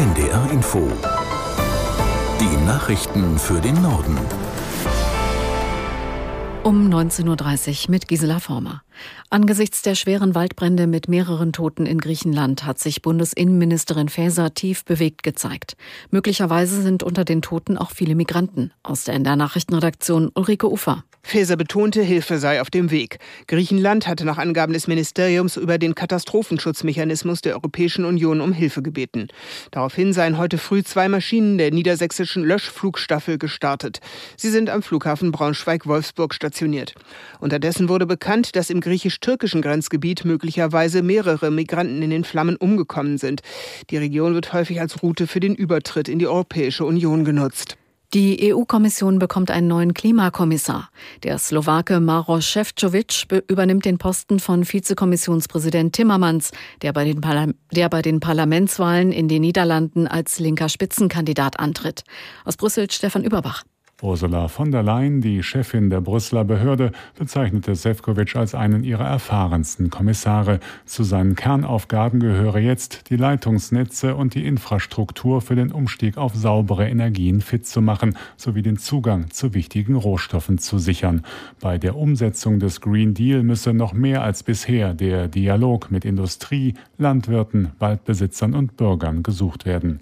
NDR Info. Die Nachrichten für den Norden. Um 19.30 Uhr mit Gisela Former. Angesichts der schweren Waldbrände mit mehreren Toten in Griechenland hat sich Bundesinnenministerin Faeser tief bewegt gezeigt. Möglicherweise sind unter den Toten auch viele Migranten. Aus der NDR Nachrichtenredaktion Ulrike Ufer. Faeser betonte, Hilfe sei auf dem Weg. Griechenland hatte nach Angaben des Ministeriums über den Katastrophenschutzmechanismus der Europäischen Union um Hilfe gebeten. Daraufhin seien heute früh zwei Maschinen der niedersächsischen Löschflugstaffel gestartet. Sie sind am Flughafen Braunschweig-Wolfsburg stationiert. Unterdessen wurde bekannt, dass im griechisch-türkischen Grenzgebiet möglicherweise mehrere Migranten in den Flammen umgekommen sind. Die Region wird häufig als Route für den Übertritt in die Europäische Union genutzt. Die EU-Kommission bekommt einen neuen Klimakommissar. Der Slowake Maros Šefčovič übernimmt den Posten von Vizekommissionspräsident Timmermans, der bei, der bei den Parlamentswahlen in den Niederlanden als linker Spitzenkandidat antritt. Aus Brüssel Stefan Überbach. Ursula von der Leyen, die Chefin der Brüsseler Behörde, bezeichnete Sefcovic als einen ihrer erfahrensten Kommissare. Zu seinen Kernaufgaben gehöre jetzt, die Leitungsnetze und die Infrastruktur für den Umstieg auf saubere Energien fit zu machen, sowie den Zugang zu wichtigen Rohstoffen zu sichern. Bei der Umsetzung des Green Deal müsse noch mehr als bisher der Dialog mit Industrie, Landwirten, Waldbesitzern und Bürgern gesucht werden.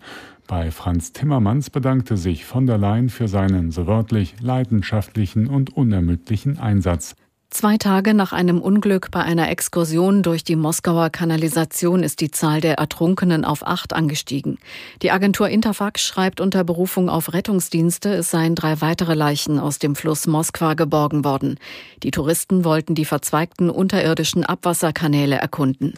Bei Franz Timmermans bedankte sich von der Leyen für seinen so wörtlich leidenschaftlichen und unermüdlichen Einsatz. Zwei Tage nach einem Unglück bei einer Exkursion durch die Moskauer Kanalisation ist die Zahl der Ertrunkenen auf acht angestiegen. Die Agentur Interfax schreibt unter Berufung auf Rettungsdienste, es seien drei weitere Leichen aus dem Fluss Moskwa geborgen worden. Die Touristen wollten die verzweigten unterirdischen Abwasserkanäle erkunden.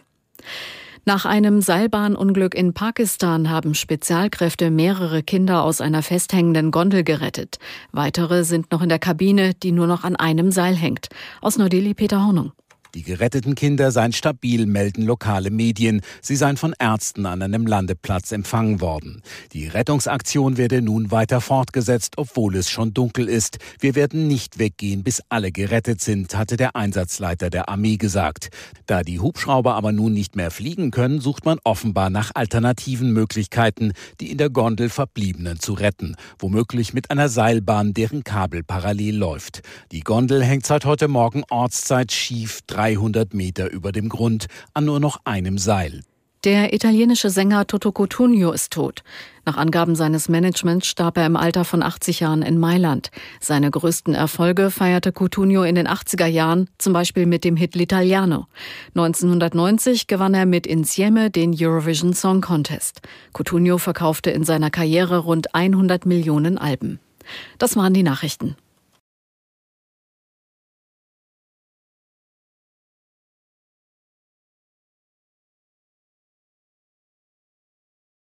Nach einem Seilbahnunglück in Pakistan haben Spezialkräfte mehrere Kinder aus einer festhängenden Gondel gerettet. Weitere sind noch in der Kabine, die nur noch an einem Seil hängt. Aus Neu-Delhi Peter Hornung. Die geretteten Kinder seien stabil, melden lokale Medien. Sie seien von Ärzten an einem Landeplatz empfangen worden. Die Rettungsaktion werde nun weiter fortgesetzt, obwohl es schon dunkel ist. Wir werden nicht weggehen, bis alle gerettet sind, hatte der Einsatzleiter der Armee gesagt. Da die Hubschrauber aber nun nicht mehr fliegen können, sucht man offenbar nach alternativen Möglichkeiten, die in der Gondel Verbliebenen zu retten. Womöglich mit einer Seilbahn, deren Kabel parallel läuft. Die Gondel hängt seit heute Morgen Ortszeit schief 300 Meter über dem Grund an nur noch einem Seil. Der italienische Sänger Toto Cotugno ist tot. Nach Angaben seines Managements starb er im Alter von 80 Jahren in Mailand. Seine größten Erfolge feierte Cotugno in den 80er Jahren, zum Beispiel mit dem Hit L'Italiano. 1990 gewann er mit Insieme den Eurovision Song Contest. Cotugno verkaufte in seiner Karriere rund 100 Millionen Alben. Das waren die Nachrichten.